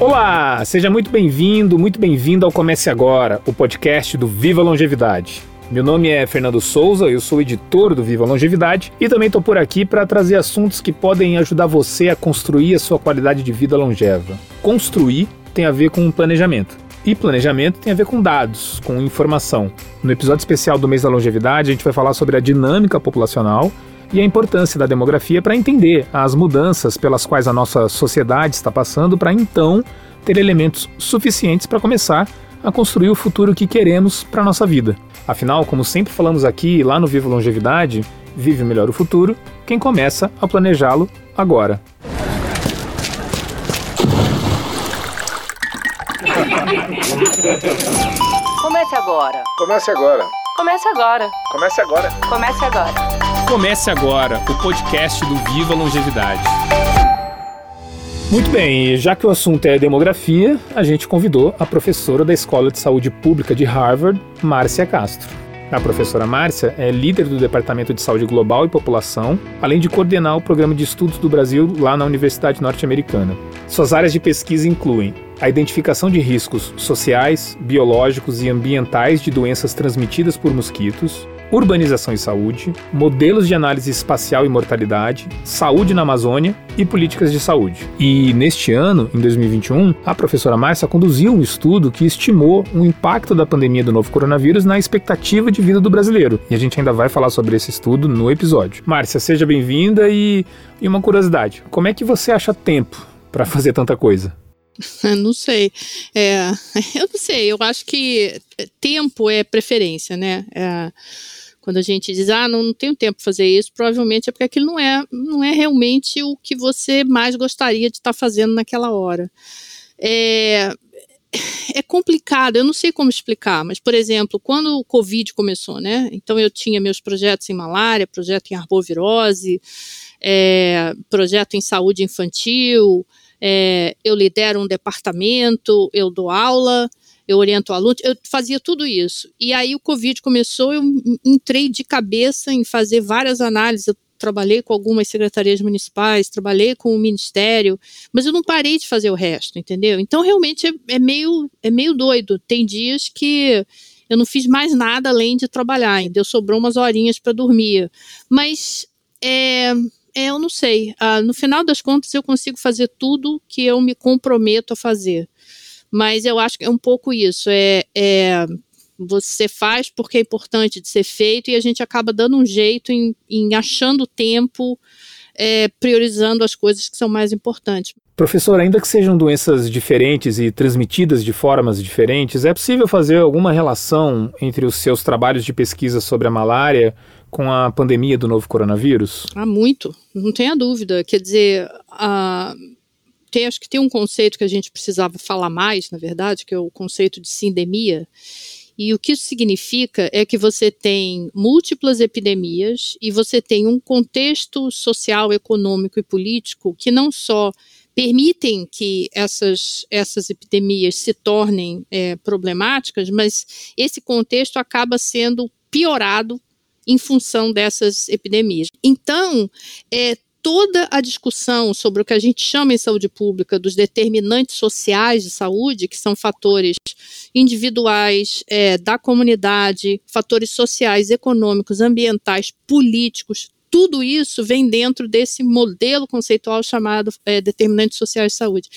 Olá, seja muito bem-vindo, muito bem-vindo ao Comece Agora, o podcast do Viva Longevidade. Meu nome é Fernando Souza, eu sou editor do Viva Longevidade e também estou por aqui para trazer assuntos que podem ajudar você a construir a sua qualidade de vida longeva. Construir tem a ver com planejamento. E planejamento tem a ver com dados, com informação. No episódio especial do mês da longevidade, a gente vai falar sobre a dinâmica populacional e a importância da demografia para entender as mudanças pelas quais a nossa sociedade está passando, para então ter elementos suficientes para começar a construir o futuro que queremos para a nossa vida. Afinal, como sempre falamos aqui lá no Vivo Longevidade, vive melhor o futuro quem começa a planejá-lo agora. Comece agora. Comece agora. Comece agora. Comece agora. Comece agora. Comece agora o podcast do Viva Longevidade. Muito bem, já que o assunto é demografia, a gente convidou a professora da Escola de Saúde Pública de Harvard, Márcia Castro. A professora Márcia é líder do Departamento de Saúde Global e População, além de coordenar o programa de estudos do Brasil lá na Universidade Norte-Americana. Suas áreas de pesquisa incluem a identificação de riscos sociais, biológicos e ambientais de doenças transmitidas por mosquitos, urbanização e saúde, modelos de análise espacial e mortalidade, saúde na Amazônia e políticas de saúde. E neste ano, em 2021, a professora Márcia conduziu um estudo que estimou o impacto da pandemia do novo coronavírus na expectativa de vida do brasileiro. E a gente ainda vai falar sobre esse estudo no episódio. Márcia, seja bem-vinda e, e uma curiosidade: como é que você acha tempo para fazer tanta coisa? Não sei. É, eu não sei. Eu acho que tempo é preferência, né? É, quando a gente diz, ah, não, não tenho tempo para fazer isso, provavelmente é porque aquilo não é, não é realmente o que você mais gostaria de estar tá fazendo naquela hora. É, é complicado, eu não sei como explicar, mas, por exemplo, quando o Covid começou, né? Então eu tinha meus projetos em malária, projeto em arbovirose, é, projeto em saúde infantil, é, eu lidero um departamento, eu dou aula, eu oriento alunos, eu fazia tudo isso. E aí o Covid começou, eu entrei de cabeça em fazer várias análises. Eu trabalhei com algumas secretarias municipais, trabalhei com o ministério, mas eu não parei de fazer o resto, entendeu? Então realmente é, é meio é meio doido. Tem dias que eu não fiz mais nada além de trabalhar, ainda sobrou umas horinhas para dormir. Mas é, é, eu não sei. Ah, no final das contas, eu consigo fazer tudo que eu me comprometo a fazer. Mas eu acho que é um pouco isso. É, é você faz porque é importante de ser feito e a gente acaba dando um jeito em, em achando tempo, é, priorizando as coisas que são mais importantes. Professor, ainda que sejam doenças diferentes e transmitidas de formas diferentes, é possível fazer alguma relação entre os seus trabalhos de pesquisa sobre a malária com a pandemia do novo coronavírus? Há muito, não tenha dúvida. Quer dizer, a tem, acho que tem um conceito que a gente precisava falar mais, na verdade, que é o conceito de sindemia. E o que isso significa é que você tem múltiplas epidemias e você tem um contexto social, econômico e político que não só permitem que essas, essas epidemias se tornem é, problemáticas, mas esse contexto acaba sendo piorado em função dessas epidemias. Então, é, toda a discussão sobre o que a gente chama em saúde pública dos determinantes sociais de saúde, que são fatores individuais, é, da comunidade, fatores sociais, econômicos, ambientais, políticos, tudo isso vem dentro desse modelo conceitual chamado é, determinantes sociais de saúde.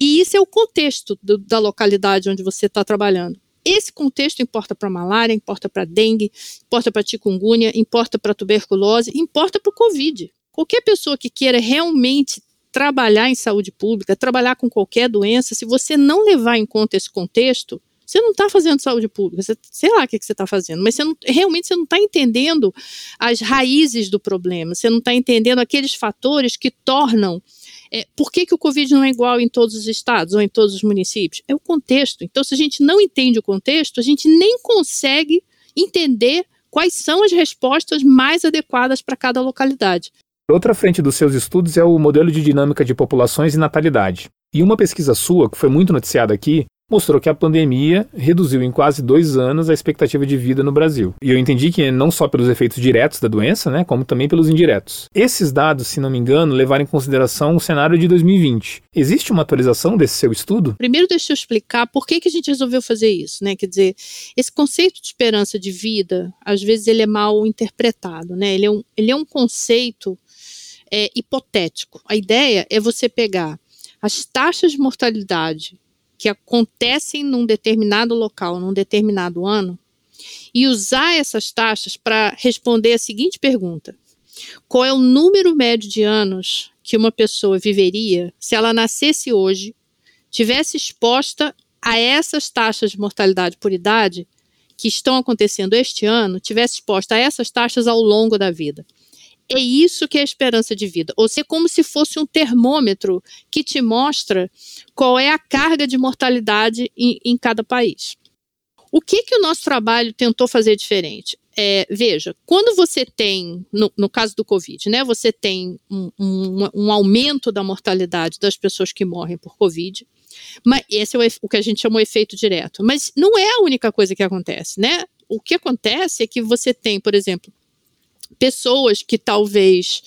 E isso é o contexto do, da localidade onde você está trabalhando. Esse contexto importa para malária, importa para dengue, importa para chikungunya, importa para tuberculose, importa para o Covid. Qualquer pessoa que queira realmente trabalhar em saúde pública, trabalhar com qualquer doença, se você não levar em conta esse contexto, você não está fazendo saúde pública, você, sei lá o que, que você está fazendo, mas você não, realmente você não está entendendo as raízes do problema, você não está entendendo aqueles fatores que tornam. É, por que, que o Covid não é igual em todos os estados ou em todos os municípios? É o contexto. Então, se a gente não entende o contexto, a gente nem consegue entender quais são as respostas mais adequadas para cada localidade. Outra frente dos seus estudos é o modelo de dinâmica de populações e natalidade. E uma pesquisa sua, que foi muito noticiada aqui, mostrou que a pandemia reduziu em quase dois anos a expectativa de vida no Brasil. E eu entendi que não só pelos efeitos diretos da doença, né, como também pelos indiretos. Esses dados, se não me engano, levaram em consideração o cenário de 2020. Existe uma atualização desse seu estudo? Primeiro, deixa eu explicar por que, que a gente resolveu fazer isso, né? Quer dizer, esse conceito de esperança de vida, às vezes ele é mal interpretado, né? Ele é um, ele é um conceito é, hipotético. A ideia é você pegar as taxas de mortalidade que acontecem num determinado local, num determinado ano, e usar essas taxas para responder a seguinte pergunta: qual é o número médio de anos que uma pessoa viveria se ela nascesse hoje, tivesse exposta a essas taxas de mortalidade por idade que estão acontecendo este ano, tivesse exposta a essas taxas ao longo da vida? É isso que é a esperança de vida. Ou seja, como se fosse um termômetro que te mostra qual é a carga de mortalidade em, em cada país. O que, que o nosso trabalho tentou fazer diferente? É, veja, quando você tem, no, no, caso do Covid, né, você tem um, um, um, aumento da mortalidade das pessoas que morrem por Covid, mas esse é o, o que a gente chama de efeito direto. Mas não é a única coisa que acontece, né? O que acontece é que você tem, por exemplo, pessoas que talvez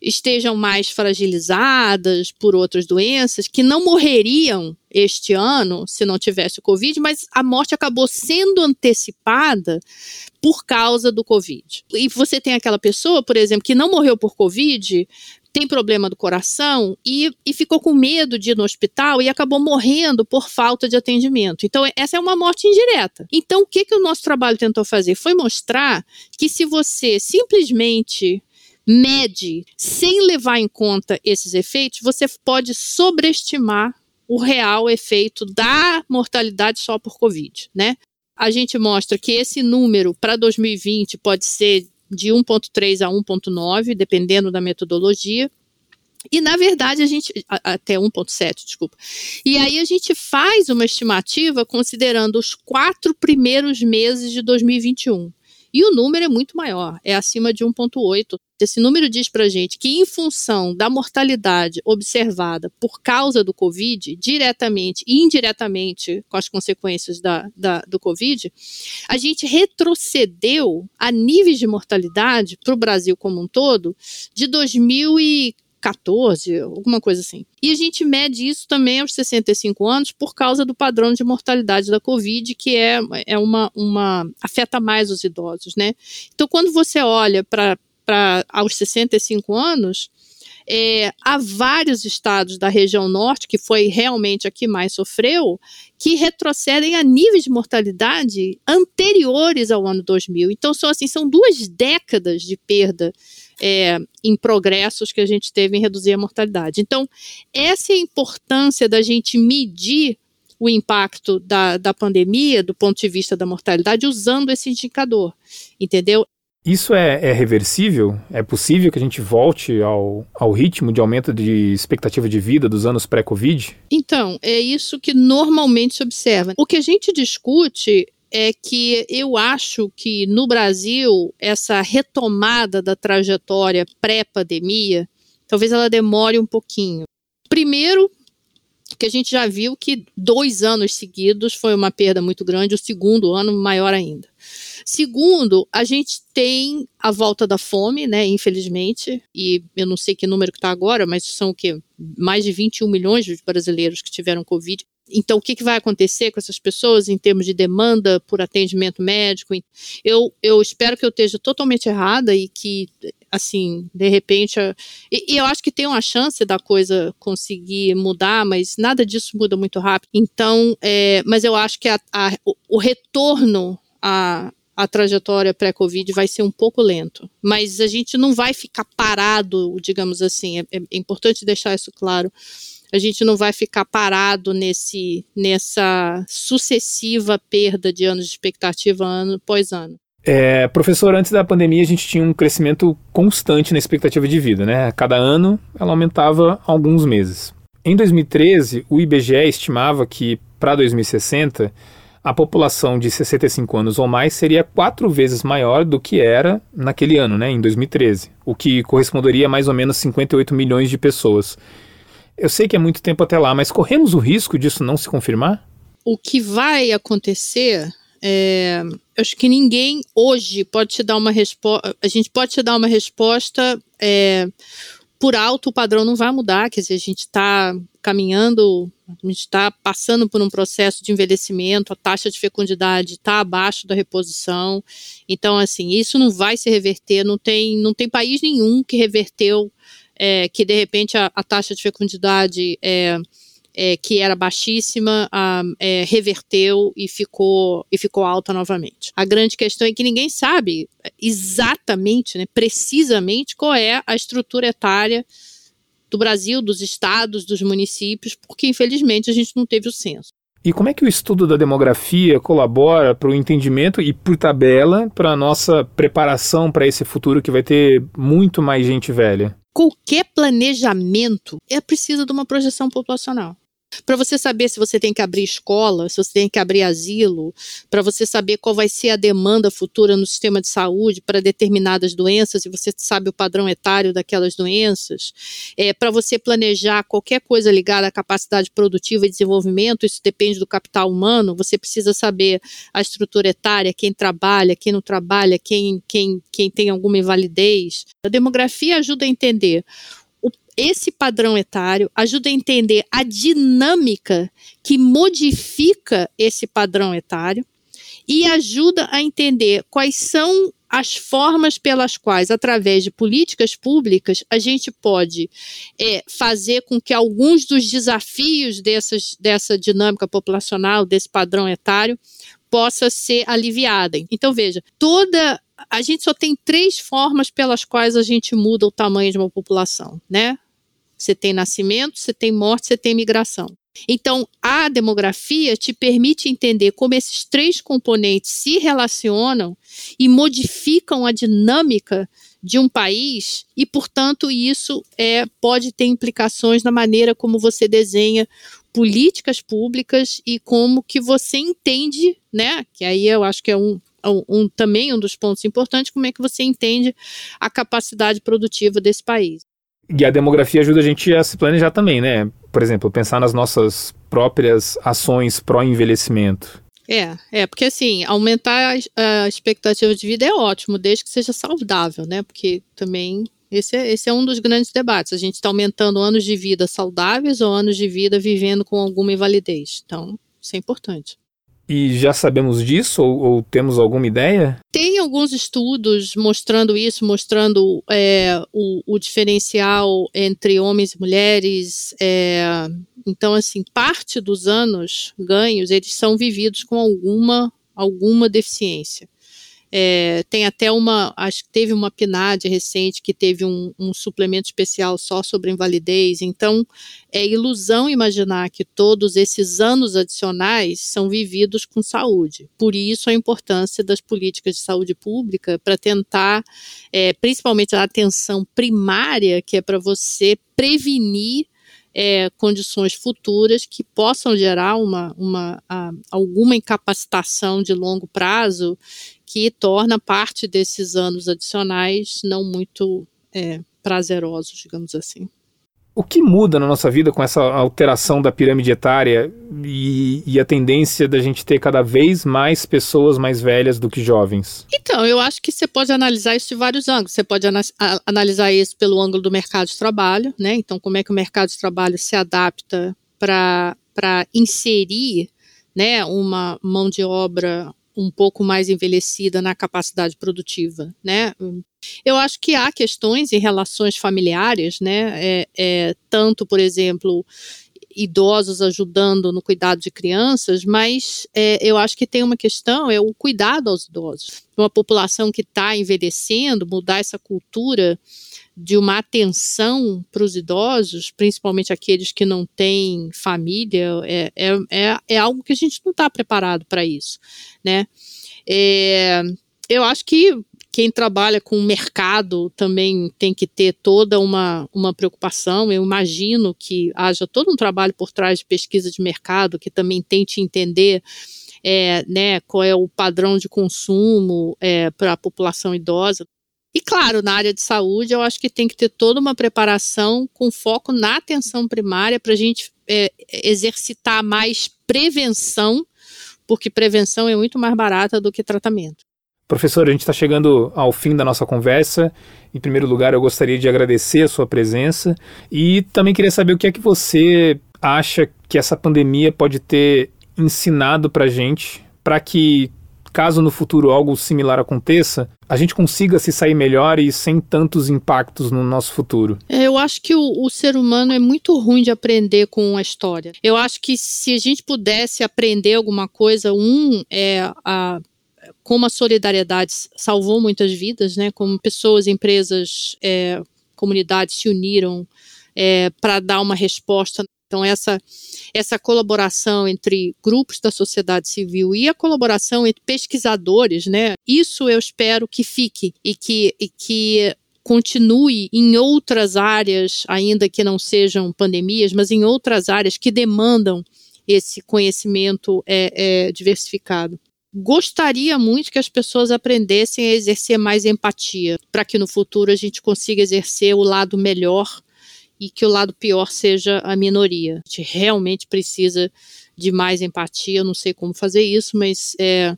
estejam mais fragilizadas por outras doenças, que não morreriam este ano se não tivesse o Covid, mas a morte acabou sendo antecipada por causa do Covid. E você tem aquela pessoa, por exemplo, que não morreu por Covid, tem problema do coração e, e ficou com medo de ir no hospital e acabou morrendo por falta de atendimento. Então, essa é uma morte indireta. Então, o que, que o nosso trabalho tentou fazer? Foi mostrar que se você simplesmente mede sem levar em conta esses efeitos, você pode sobreestimar o real efeito da mortalidade só por Covid, né? A gente mostra que esse número para 2020 pode ser de 1.3 a 1.9, dependendo da metodologia. E, na verdade, a gente. Até 1,7, desculpa. E aí a gente faz uma estimativa considerando os quatro primeiros meses de 2021. E o número é muito maior, é acima de 1,8. Esse número diz para gente que, em função da mortalidade observada por causa do Covid, diretamente e indiretamente com as consequências da, da, do Covid, a gente retrocedeu a níveis de mortalidade para o Brasil como um todo de 2014 14, alguma coisa assim. E a gente mede isso também aos 65 anos por causa do padrão de mortalidade da Covid, que é, é uma, uma. afeta mais os idosos, né? Então, quando você olha para aos 65 anos, é, há vários estados da região norte, que foi realmente a que mais sofreu, que retrocedem a níveis de mortalidade anteriores ao ano 2000. Então, são assim, são duas décadas de perda é, em progressos que a gente teve em reduzir a mortalidade. Então, essa é a importância da gente medir o impacto da, da pandemia do ponto de vista da mortalidade usando esse indicador, entendeu? Isso é, é, reversível? É possível que a gente volte ao, ao ritmo de aumento de expectativa de vida dos anos pré-Covid? Então, é isso que normalmente se observa. O que a gente discute é que eu acho que no Brasil essa retomada da trajetória pré-pandemia, talvez ela demore um pouquinho. Primeiro, que a gente já viu que dois anos seguidos foi uma perda muito grande, o segundo ano maior ainda. Segundo, a gente tem a volta da fome, né, infelizmente, e eu não sei que número que está agora, mas são o quê? Mais de 21 milhões de brasileiros que tiveram Covid. Então, o que, que, vai acontecer com essas pessoas em termos de demanda por atendimento médico? Eu, eu espero que eu esteja totalmente errada e que, assim, de repente. E, e, eu acho que tem uma chance da coisa conseguir mudar, mas nada disso muda muito rápido. Então, é, mas eu acho que a, a, o, o retorno a, a trajetória pré-Covid vai ser um pouco lento. Mas a gente não vai ficar parado, digamos assim. É, é importante deixar isso claro a gente não vai ficar parado nesse, nessa sucessiva perda de anos de expectativa ano após ano. É, professor, antes da pandemia a gente tinha um crescimento constante na expectativa de vida, né? Cada ano ela aumentava alguns meses. Em 2013, o IBGE estimava que para 2060 a população de 65 anos ou mais seria quatro vezes maior do que era naquele ano, né, em 2013, o que corresponderia a mais ou menos 58 milhões de pessoas. Eu sei que é muito tempo até lá, mas corremos o risco disso não se confirmar? o que vai acontecer é, acho que ninguém hoje pode te dar uma resposta. A gente pode te dar uma resposta é, por alto, o padrão não vai mudar. Quer dizer, a gente está caminhando, a gente está passando por um processo de envelhecimento, a taxa de fecundidade está abaixo da reposição. Então, assim, isso não vai se reverter. Não tem, não tem país nenhum que reverteu, é, que de repente a, a taxa de fecundidade é, é, que era baixíssima, é, reverteu e ficou, e ficou alta novamente. A grande questão é que ninguém sabe exatamente, né, precisamente, qual é a estrutura etária do Brasil, dos estados, dos municípios, porque infelizmente a gente não teve o censo. E como é que o estudo da demografia colabora para o entendimento e, por tabela, para a nossa preparação para esse futuro que vai ter muito mais gente velha? Qualquer planejamento é preciso de uma projeção populacional para você saber se você tem que abrir escola, se você tem que abrir asilo, para você saber qual vai ser a demanda futura no sistema de saúde para determinadas doenças, e você sabe o padrão etário daquelas doenças, é, para você planejar qualquer coisa ligada à capacidade produtiva e desenvolvimento, isso depende do capital humano, você precisa saber a estrutura etária, quem trabalha, quem não trabalha, quem, quem, quem tem alguma invalidez. A demografia ajuda a entender esse padrão etário, ajuda a entender a dinâmica que modifica esse padrão etário e ajuda a entender quais são as formas pelas quais, através de políticas públicas, a gente pode é, fazer com que alguns dos desafios dessas, dessa dinâmica populacional, desse padrão etário, possa ser aliviada. Então, veja, toda a gente só tem três formas pelas quais a gente muda o tamanho de uma população, né? Você tem nascimento, você tem morte, você tem migração. Então, a demografia te permite entender como esses três componentes se relacionam e modificam a dinâmica de um país e, portanto, isso é, pode ter implicações na maneira como você desenha políticas públicas e como que você entende, né? Que aí eu acho que é um, um, um, também um dos pontos importantes, como é que você entende a capacidade produtiva desse país. E a demografia ajuda a gente a se planejar também, né? Por exemplo, pensar nas nossas próprias ações pró-envelhecimento. É, é, porque assim, aumentar a, a, expectativa de vida é ótimo, desde que seja saudável, né? Porque também esse é, esse é um dos grandes debates. A gente está aumentando anos de vida saudáveis ou anos de vida vivendo com alguma invalidez. Então, isso é importante. E já sabemos disso ou, ou, temos alguma ideia? Tem alguns estudos mostrando isso, mostrando é, o, o, diferencial entre homens e mulheres. É, então, assim, parte dos anos ganhos eles são vividos com alguma alguma deficiência. É, tem até uma, acho que teve uma PNAD recente que teve um, um, suplemento especial só sobre invalidez. Então, é ilusão imaginar que todos esses anos adicionais são vividos com saúde. Por isso, a importância das políticas de saúde pública para tentar, é, principalmente a atenção primária, que é para você prevenir é, condições futuras que possam gerar uma, uma, a, alguma incapacitação de longo prazo que torna parte desses anos adicionais não muito é, prazerosos, digamos assim. O que muda na nossa vida com essa alteração da pirâmide etária e, e, a tendência da gente ter cada vez mais pessoas mais velhas do que jovens? Então, eu acho que você pode analisar isso de vários ângulos. Você pode analisar isso pelo ângulo do mercado de trabalho, né? Então, como é que o mercado de trabalho se adapta para inserir né, uma mão de obra um pouco mais envelhecida na capacidade produtiva, né? Eu acho que há questões em relações familiares, né? É, é, tanto, por exemplo, idosos ajudando no cuidado de crianças, mas é, eu acho que tem uma questão, é o cuidado aos idosos. Uma população que está envelhecendo, mudar essa cultura de uma atenção para os idosos, principalmente aqueles que não têm família, é, é, é, é algo que a gente não está preparado para isso, né? É, eu acho que quem trabalha com o mercado também tem que ter toda uma, uma preocupação. Eu imagino que haja todo um trabalho por trás de pesquisa de mercado que também tente entender é, né, qual é o padrão de consumo é, para a população idosa. E claro, na área de saúde, eu acho que tem que ter toda uma preparação com foco na atenção primária para a gente é, exercitar mais prevenção, porque prevenção é muito mais barata do que tratamento. Professor, a gente está chegando ao fim da nossa conversa. Em primeiro lugar, eu gostaria de agradecer a sua presença e também queria saber o que é que você acha que essa pandemia pode ter ensinado para gente, para que, caso no futuro algo similar aconteça, a gente consiga se sair melhor e sem tantos impactos no nosso futuro? É, eu acho que o, o, ser humano é muito ruim de aprender com a história. Eu acho que se a gente pudesse aprender alguma coisa, um é a como a solidariedade salvou muitas vidas, né? Como pessoas, empresas, é, comunidades se uniram é, para dar uma resposta. Então essa essa colaboração entre grupos da sociedade civil e a colaboração entre pesquisadores, né? Isso eu espero que fique e que, e que continue em outras áreas, ainda que não sejam pandemias, mas em outras áreas que demandam esse conhecimento é, é, diversificado gostaria muito que as pessoas aprendessem a exercer mais empatia, para que no futuro a gente consiga exercer o lado melhor e que o lado pior seja a minoria. A gente realmente precisa de mais empatia. Eu não sei como fazer isso, mas é,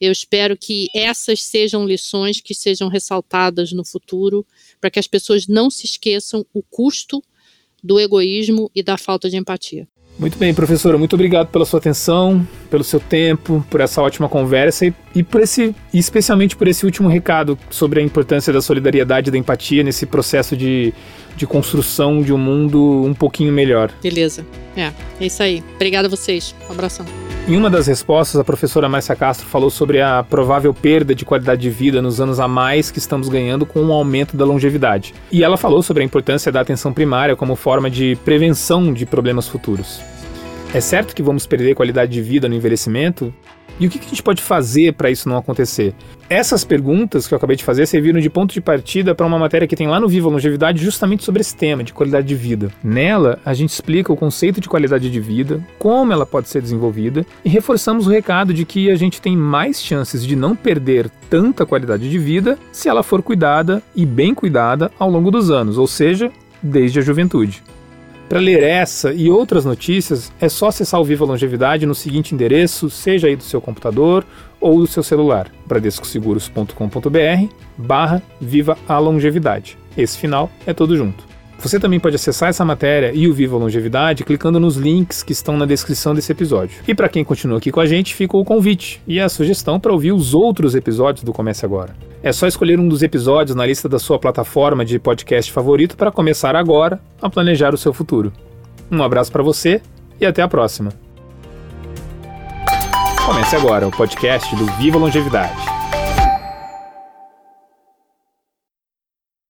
eu espero que essas sejam lições que sejam ressaltadas no futuro, para que as pessoas não se esqueçam o custo do egoísmo e da falta de empatia. Muito bem, professora, muito obrigado pela sua atenção, pelo seu tempo, por essa ótima conversa e, e por esse, especialmente por esse último recado sobre a importância da solidariedade e da empatia nesse processo de, de construção de um mundo um pouquinho melhor. Beleza. É, é isso aí. Obrigada a vocês. Um abração. Em uma das respostas, a professora Márcia Castro falou sobre a provável perda de qualidade de vida nos anos a mais que estamos ganhando com o aumento da longevidade. E ela falou sobre a importância da atenção primária como forma de prevenção de problemas futuros. É certo que vamos perder qualidade de vida no envelhecimento? E o que a gente pode fazer para isso não acontecer? Essas perguntas que eu acabei de fazer serviram de ponto de partida para uma matéria que tem lá no Viva Longevidade justamente sobre esse tema de qualidade de vida. Nela, a gente explica o conceito de qualidade de vida, como ela pode ser desenvolvida e reforçamos o recado de que a gente tem mais chances de não perder tanta qualidade de vida se ela for cuidada e bem cuidada ao longo dos anos, ou seja, desde a juventude. Para ler essa e outras notícias, é só acessar o Viva Longevidade no seguinte endereço, seja aí do seu computador ou do seu celular, bradescoseguros.com.br barra Viva a Longevidade. Esse final é todo junto. Você também pode acessar essa matéria e o Viva Longevidade clicando nos links que estão na descrição desse episódio. E para quem continua aqui com a gente, fica o convite e a sugestão para ouvir os outros episódios do Comece Agora. É só escolher um dos episódios na lista da sua plataforma de podcast favorito para começar agora a planejar o seu futuro. Um abraço para você e até a próxima. Comece agora o podcast do Viva Longevidade.